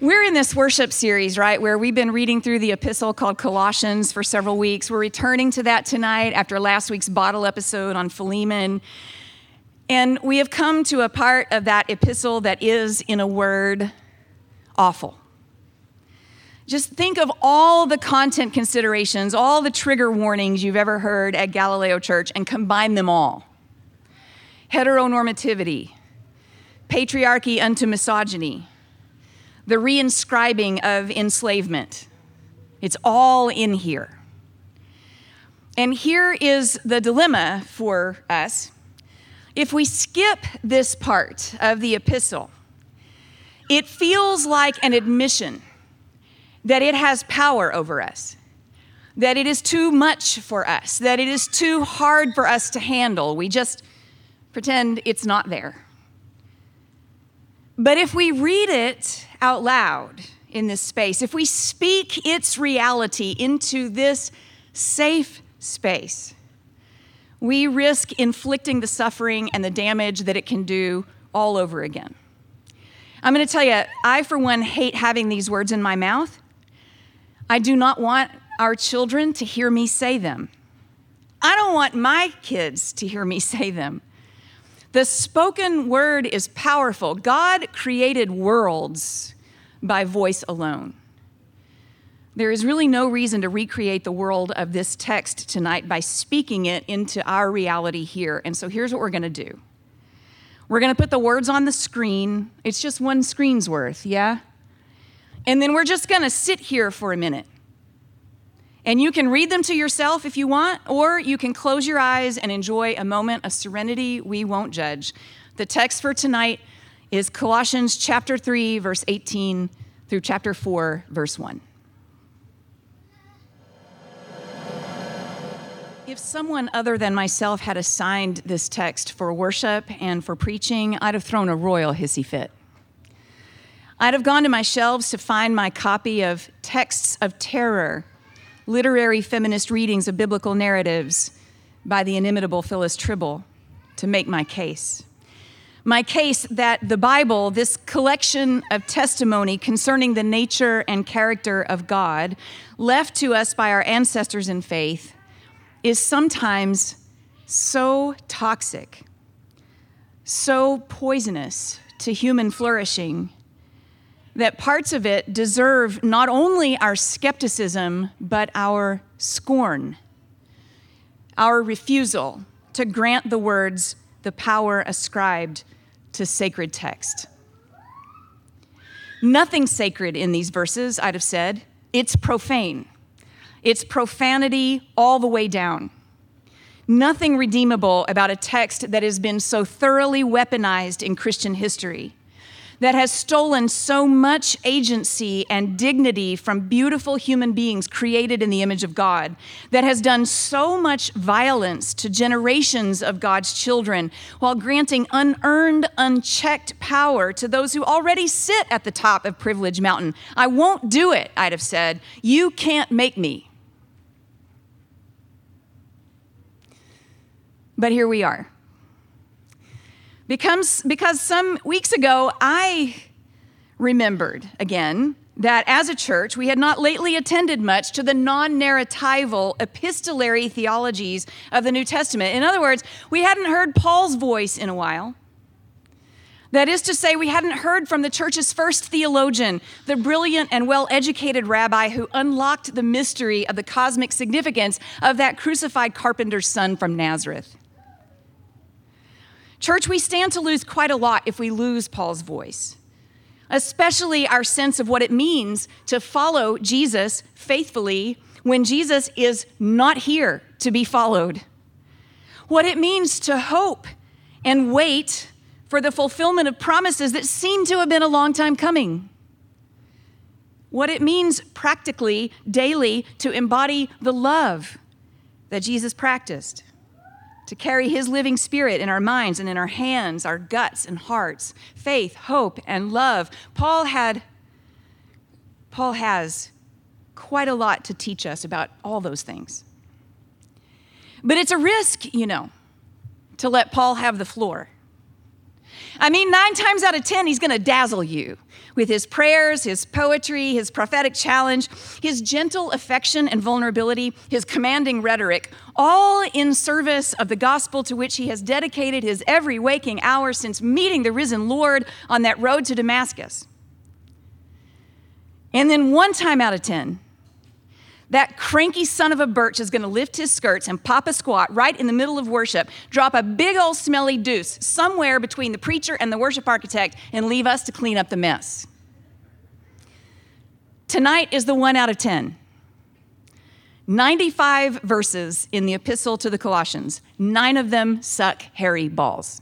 we're in this worship series, right, where we've been reading through the epistle called Colossians for several weeks. We're returning to that tonight after last week's bottle episode on Philemon. And we have come to a part of that epistle that is, in a word, awful. Just think of all the content considerations, all the trigger warnings you've ever heard at Galileo Church, and combine them all heteronormativity, patriarchy unto misogyny, the reinscribing of enslavement. It's all in here. And here is the dilemma for us. If we skip this part of the epistle, it feels like an admission that it has power over us, that it is too much for us, that it is too hard for us to handle. We just pretend it's not there. But if we read it out loud in this space, if we speak its reality into this safe space, we risk inflicting the suffering and the damage that it can do all over again. I'm going to tell you, I, for one, hate having these words in my mouth. I do not want our children to hear me say them. I don't want my kids to hear me say them. The spoken word is powerful. God created worlds by voice alone. There is really no reason to recreate the world of this text tonight by speaking it into our reality here. And so here's what we're going to do we're going to put the words on the screen. It's just one screen's worth, yeah? And then we're just going to sit here for a minute. And you can read them to yourself if you want, or you can close your eyes and enjoy a moment of serenity. We won't judge. The text for tonight is Colossians chapter 3, verse 18 through chapter 4, verse 1. If someone other than myself had assigned this text for worship and for preaching, I'd have thrown a royal hissy fit. I'd have gone to my shelves to find my copy of Texts of Terror literary feminist readings of biblical narratives by the inimitable Phyllis Trible to make my case. My case that the Bible, this collection of testimony concerning the nature and character of God, left to us by our ancestors in faith, is sometimes so toxic, so poisonous to human flourishing that parts of it deserve not only our skepticism, but our scorn, our refusal to grant the words the power ascribed to sacred text. Nothing sacred in these verses, I'd have said. It's profane. It's profanity all the way down. Nothing redeemable about a text that has been so thoroughly weaponized in Christian history that has stolen so much agency and dignity from beautiful human beings created in the image of God, that has done so much violence to generations of God's children while granting unearned, unchecked power to those who already sit at the top of Privilege Mountain. I won't do it, I'd have said. You can't make me. But here we are becomes because some weeks ago I remembered again that as a church we had not lately attended much to the non narratival epistolary theologies of the New Testament. In other words, we hadn't heard Paul's voice in a while. That is to say, we hadn't heard from the church's first theologian, the brilliant and well educated rabbi who unlocked the mystery of the cosmic significance of that crucified carpenter's son from Nazareth. Church, we stand to lose quite a lot if we lose Paul's voice, especially our sense of what it means to follow Jesus faithfully when Jesus is not here to be followed. What it means to hope and wait for the fulfillment of promises that seem to have been a long time coming. what it means practically, daily, to embody the love that Jesus practiced, to carry his living spirit in our minds and in our hands, our guts and hearts, faith, hope, and love. Paul had Paul has quite a lot to teach us about all those things. But it's a risk, you know, to let Paul have the floor. I mean, nine times out of 10, he's going to dazzle you with his prayers, his poetry, his prophetic challenge, his gentle affection and vulnerability, his commanding rhetoric, all in service of the gospel to which he has dedicated his every waking hour since meeting the risen Lord on that road to Damascus. And then one time out of 10, that cranky son of a birch is going to lift his skirts and pop a squat right in the middle of worship, drop a big old smelly deuce somewhere between the preacher and the worship architect, and leave us to clean up the mess. Tonight is the one out of 10. 95 verses in the epistle to the Colossians, nine of them suck hairy balls.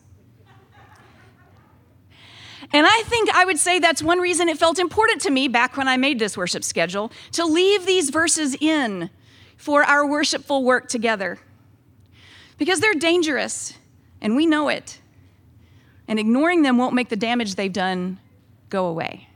And I think I would say that's one reason it felt important to me back when I made this worship schedule to leave these verses in for our worshipful work together. Because they're dangerous, and we know it. And ignoring them won't make the damage they've done go away.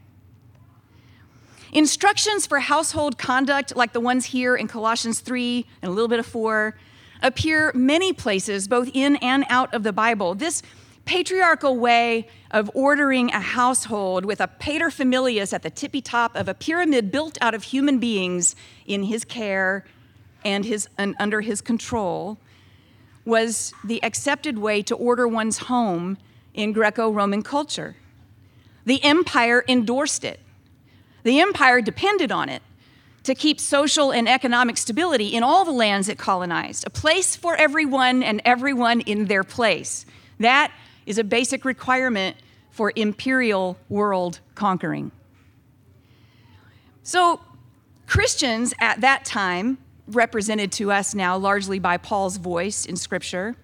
Instructions for household conduct, like the ones here in Colossians 3 and a little bit of 4, appear many places, both in and out of the Bible. This patriarchal way of ordering a household with a paterfamilias at the tippy top of a pyramid built out of human beings in his care and, his, and under his control was the accepted way to order one's home in Greco Roman culture. The empire endorsed it, the empire depended on it to keep social and economic stability in all the lands it colonized, a place for everyone and everyone in their place. That is a basic requirement for imperial world conquering. So, Christians at that time, represented to us now largely by Paul's voice in Scripture,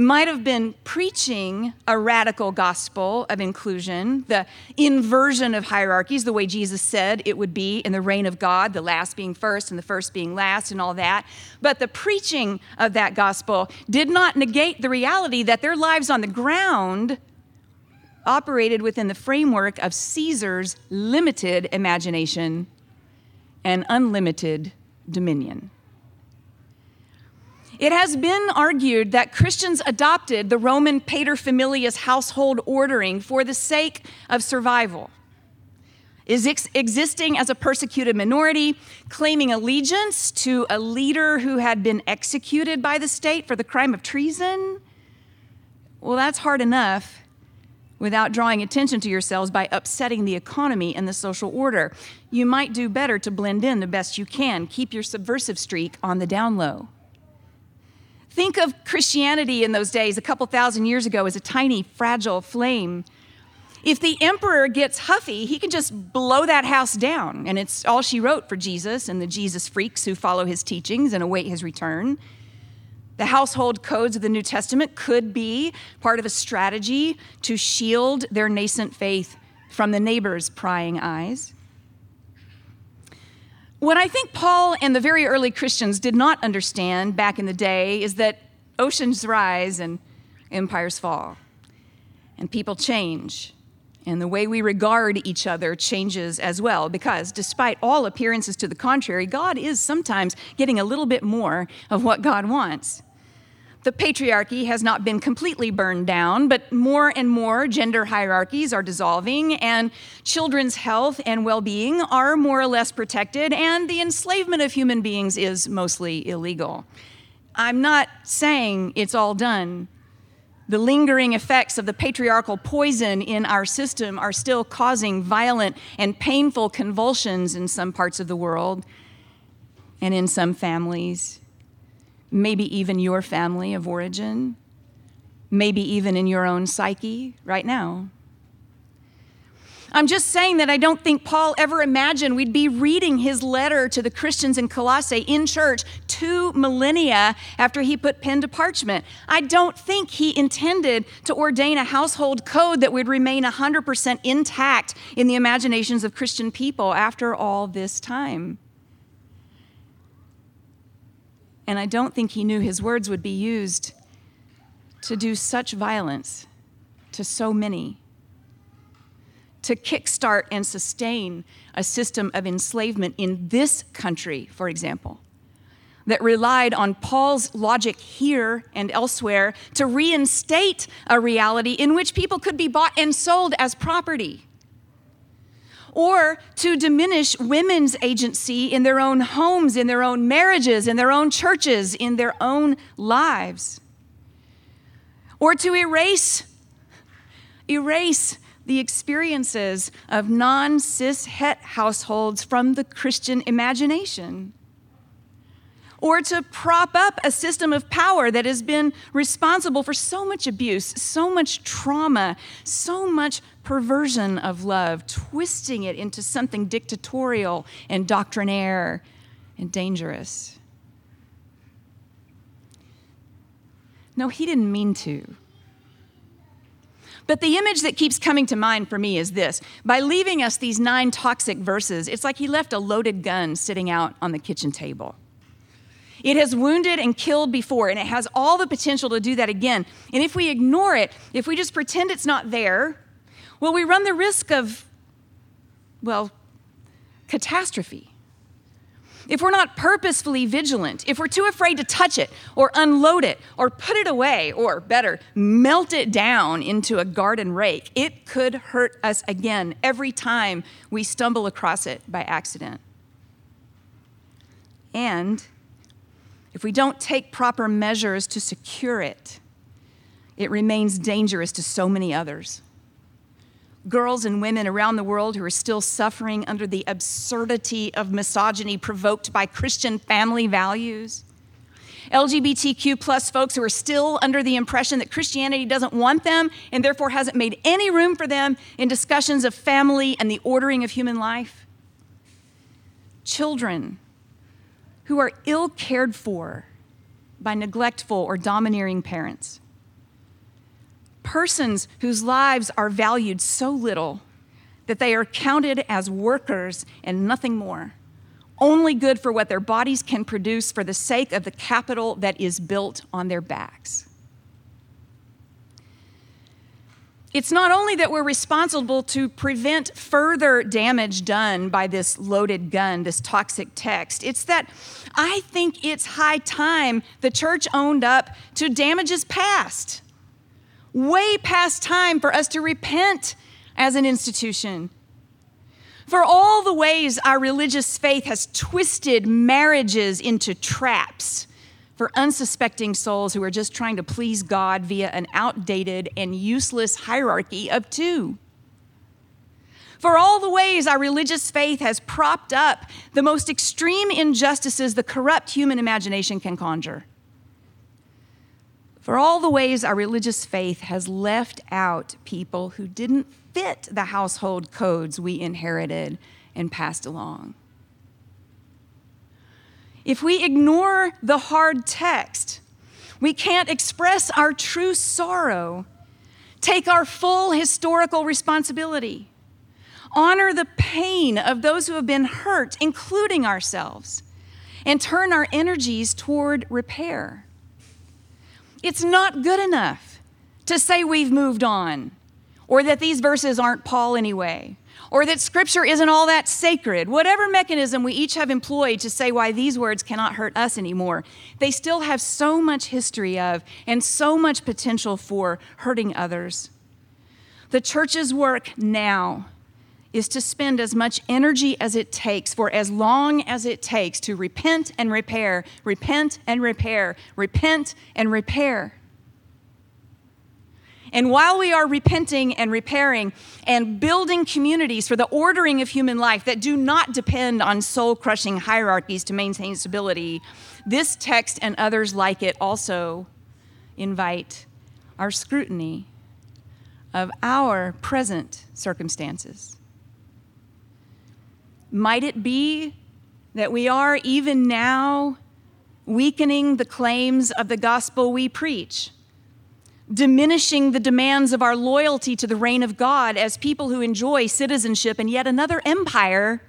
might have been preaching a radical gospel of inclusion, the inversion of hierarchies, the way Jesus said it would be in the reign of God, the last being first and the first being last, and all that. But the preaching of that gospel did not negate the reality that their lives on the ground operated within the framework of Caesar's limited imagination and unlimited dominion. It has been argued that Christians adopted the Roman paterfamilias household ordering for the sake of survival. Is ex- existing as a persecuted minority, claiming allegiance to a leader who had been executed by the state for the crime of treason? Well, that's hard enough without drawing attention to yourselves by upsetting the economy and the social order. You might do better to blend in the best you can. Keep your subversive streak on the down low. Think of Christianity in those days, a couple thousand years ago, as a tiny, fragile flame. If the emperor gets huffy, he can just blow that house down. And it's all she wrote for Jesus and the Jesus freaks who follow his teachings and await his return. The household codes of the New Testament could be part of a strategy to shield their nascent faith from the neighbor's prying eyes. What I think Paul and the very early Christians did not understand back in the day is that oceans rise and empires fall, and people change, and the way we regard each other changes as well, because despite all appearances to the contrary, God is sometimes getting a little bit more of what God wants. The patriarchy has not been completely burned down, but more and more gender hierarchies are dissolving, and children's health and well being are more or less protected, and the enslavement of human beings is mostly illegal. I'm not saying it's all done. The lingering effects of the patriarchal poison in our system are still causing violent and painful convulsions in some parts of the world and in some families maybe even your family of origin, maybe even in your own psyche right now. I'm just saying that I don't think Paul ever imagined we'd be reading his letter to the Christians in Colossae in church two millennia after he put pen to parchment. I don't think he intended to ordain a household code that would remain 100% intact in the imaginations of Christian people after all this time. And I don't think he knew his words would be used to do such violence to so many to kickstart and sustain a system of enslavement in this country, for example, that relied on Paul's logic here and elsewhere to reinstate a reality in which people could be bought and sold as property. Or to diminish women's agency in their own homes, in their own marriages, in their own churches, in their own lives. Or to erase, erase the experiences of non cis het households from the Christian imagination. Or to prop up a system of power that has been responsible for so much abuse, so much trauma, so much perversion of love, twisting it into something dictatorial and doctrinaire and dangerous. No, he didn't mean to. But the image that keeps coming to mind for me is this by leaving us these nine toxic verses, it's like he left a loaded gun sitting out on the kitchen table. It has wounded and killed before, and it has all the potential to do that again. And if we ignore it, if we just pretend it's not there, well, we run the risk of, well, catastrophe if we're not purposefully vigilant, if we're too afraid to touch it or unload it or put it away, or better, melt it down into a garden rake, it could hurt us again every time we stumble across it by accident. And if we don't take proper measures to secure it, it remains dangerous to so many others girls and women around the world who are still suffering under the absurdity of misogyny provoked by Christian family values. LGBTQ plus folks who are still under the impression that Christianity doesn't want them and therefore hasn't made any room for them in discussions of family and the ordering of human life. Children who are ill cared for by neglectful or domineering parents persons whose lives are valued so little that they are counted as workers and nothing more, only good for what their bodies can produce for the sake of the capital that is built on their backs. It's not only that we're responsible to prevent further damage done by this loaded gun, this toxic text, it's that I think it's high time the church owned up to damages past way past time for us to repent as an institution. For all the ways our religious faith has twisted marriages into traps for unsuspecting souls who are just trying to please God via an outdated and useless hierarchy of two. For all the ways our religious faith has propped up the most extreme injustices the corrupt human imagination can conjure for all the ways our religious faith has left out people who didn't fit the household codes we inherited and passed along. If we ignore the hard text, we can't express our true sorrow, take our full historical responsibility, honor the pain of those who have been hurt, including ourselves, and turn our energies toward repair. It's not good enough to say we've moved on, or that these verses aren't Paul anyway, or that scripture isn't all that sacred. Whatever mechanism we each have employed to say why these words cannot hurt us anymore, they still have so much history of and so much potential for hurting others. The church's work now is to spend as much energy as it takes for as long as it takes to repent and repair, repent and repair, repent and repair. And while we are repenting and repairing and building communities for the ordering of human life that do not depend on soul crushing hierarchies to maintain stability, this text and others like it also invite our scrutiny of our present circumstances Might it be that we are even now weakening the claims of the gospel we preach? diminishing the demands of our loyalty to the reign of God as people who enjoy citizenship in yet another empire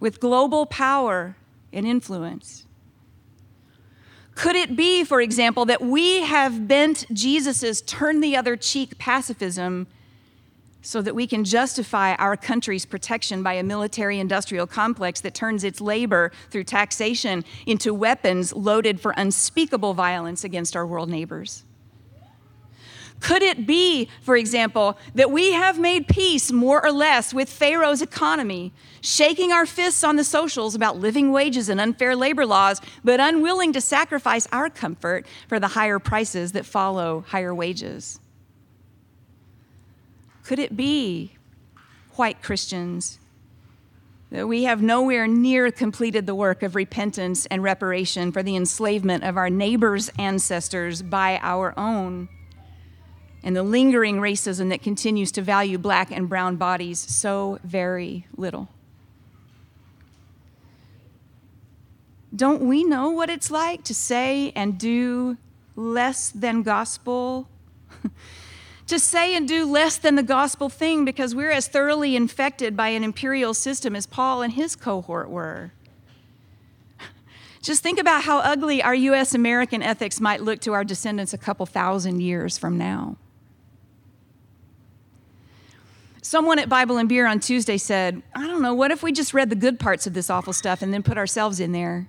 with global power and influence? Could it be, for example, that we have bent Jesus' turn the other cheek pacifism so that we can justify our country's protection by a military industrial complex that turns its labor through taxation into weapons loaded for unspeakable violence against our world neighbors? Could it be, for example, that we have made peace more or less with Pharaoh's economy, shaking our fists on the socials about living wages and unfair labor laws, but unwilling to sacrifice our comfort for the higher prices that follow higher wages? Could it be, white Christians, that we have nowhere near completed the work of repentance and reparation for the enslavement of our neighbors' ancestors by our own? and the lingering racism that continues to value black and brown bodies so very little. Don't we know what it's like to say and do less than gospel? to say and do less than the gospel thing because we're as thoroughly infected by an imperial system as Paul and his cohort were. Just think about how ugly our US American ethics might look to our descendants a couple thousand years from now. Someone at Bible and Beer on Tuesday said, I don't know, what if we just read the good parts of this awful stuff and then put ourselves in there?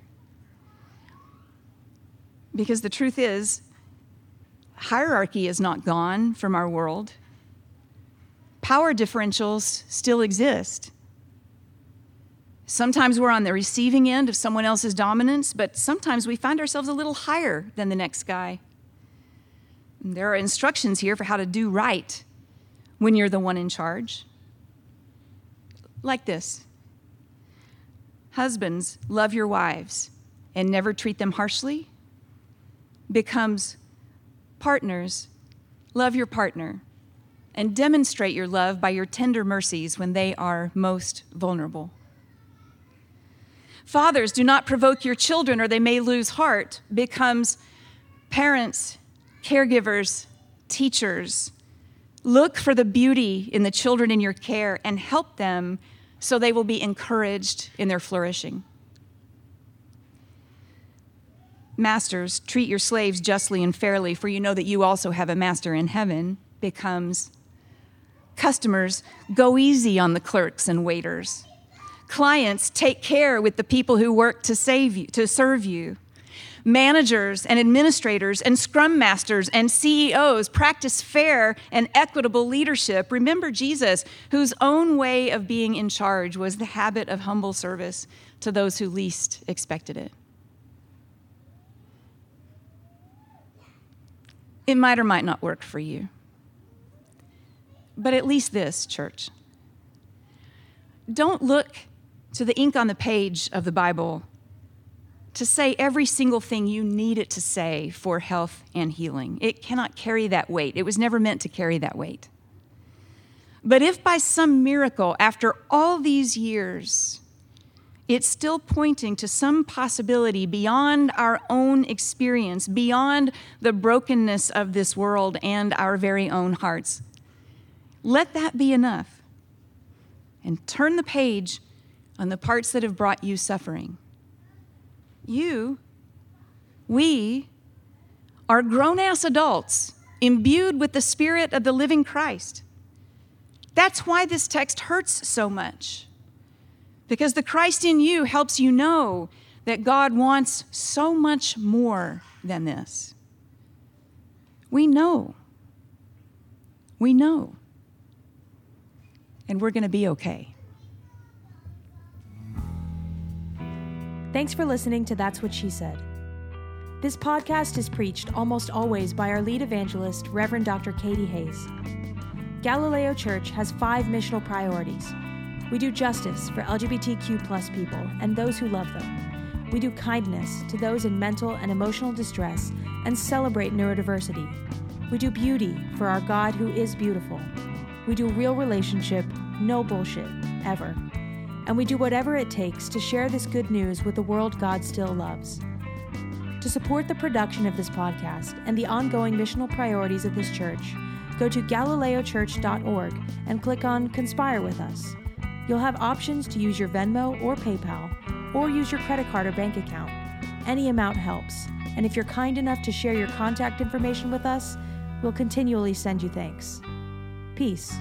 Because the truth is, hierarchy is not gone from our world. Power differentials still exist. Sometimes we're on the receiving end of someone else's dominance, but sometimes we find ourselves a little higher than the next guy. And there are instructions here for how to do right when you're the one in charge. Like this Husbands, love your wives and never treat them harshly, becomes partners, love your partner and demonstrate your love by your tender mercies when they are most vulnerable. Fathers, do not provoke your children or they may lose heart, becomes parents, caregivers, teachers, Look for the beauty in the children in your care and help them so they will be encouraged in their flourishing. Masters, treat your slaves justly and fairly, for you know that you also have a master in heaven, becomes customers, go easy on the clerks and waiters. Clients, take care with the people who work to save you, to serve you. Managers and administrators and scrum masters and CEOs practice fair and equitable leadership. Remember Jesus, whose own way of being in charge was the habit of humble service to those who least expected it. It might or might not work for you. But at least this, church. Don't look to the ink on the page of the Bible to say every single thing you need it to say for health and healing. It cannot carry that weight. It was never meant to carry that weight. But if by some miracle, after all these years, it's still pointing to some possibility beyond our own experience, beyond the brokenness of this world and our very own hearts, let that be enough. And turn the page on the parts that have brought you suffering you, we, are grown ass adults imbued with the Spirit of the living Christ. That's why this text hurts so much. Because the Christ in you helps you know that God wants so much more than this. We know. We know. And we're going to be okay. Thanks for listening to That's What She Said. This podcast is preached almost always by our lead evangelist, Reverend Dr. Katie Hays. Galileo Church has five missional priorities. We do justice for LGBTQ plus people and those who love them. We do kindness to those in mental and emotional distress and celebrate neurodiversity. We do beauty for our God who is beautiful. We do real relationship, no bullshit, ever and we do whatever it takes to share this good news with the world God still loves. To support the production of this podcast and the ongoing missional priorities of this church, go to galileochurch.org and click on Conspire with Us. You'll have options to use your Venmo or PayPal, or use your credit card or bank account. Any amount helps, and if you're kind enough to share your contact information with us, we'll continually send you thanks. Peace.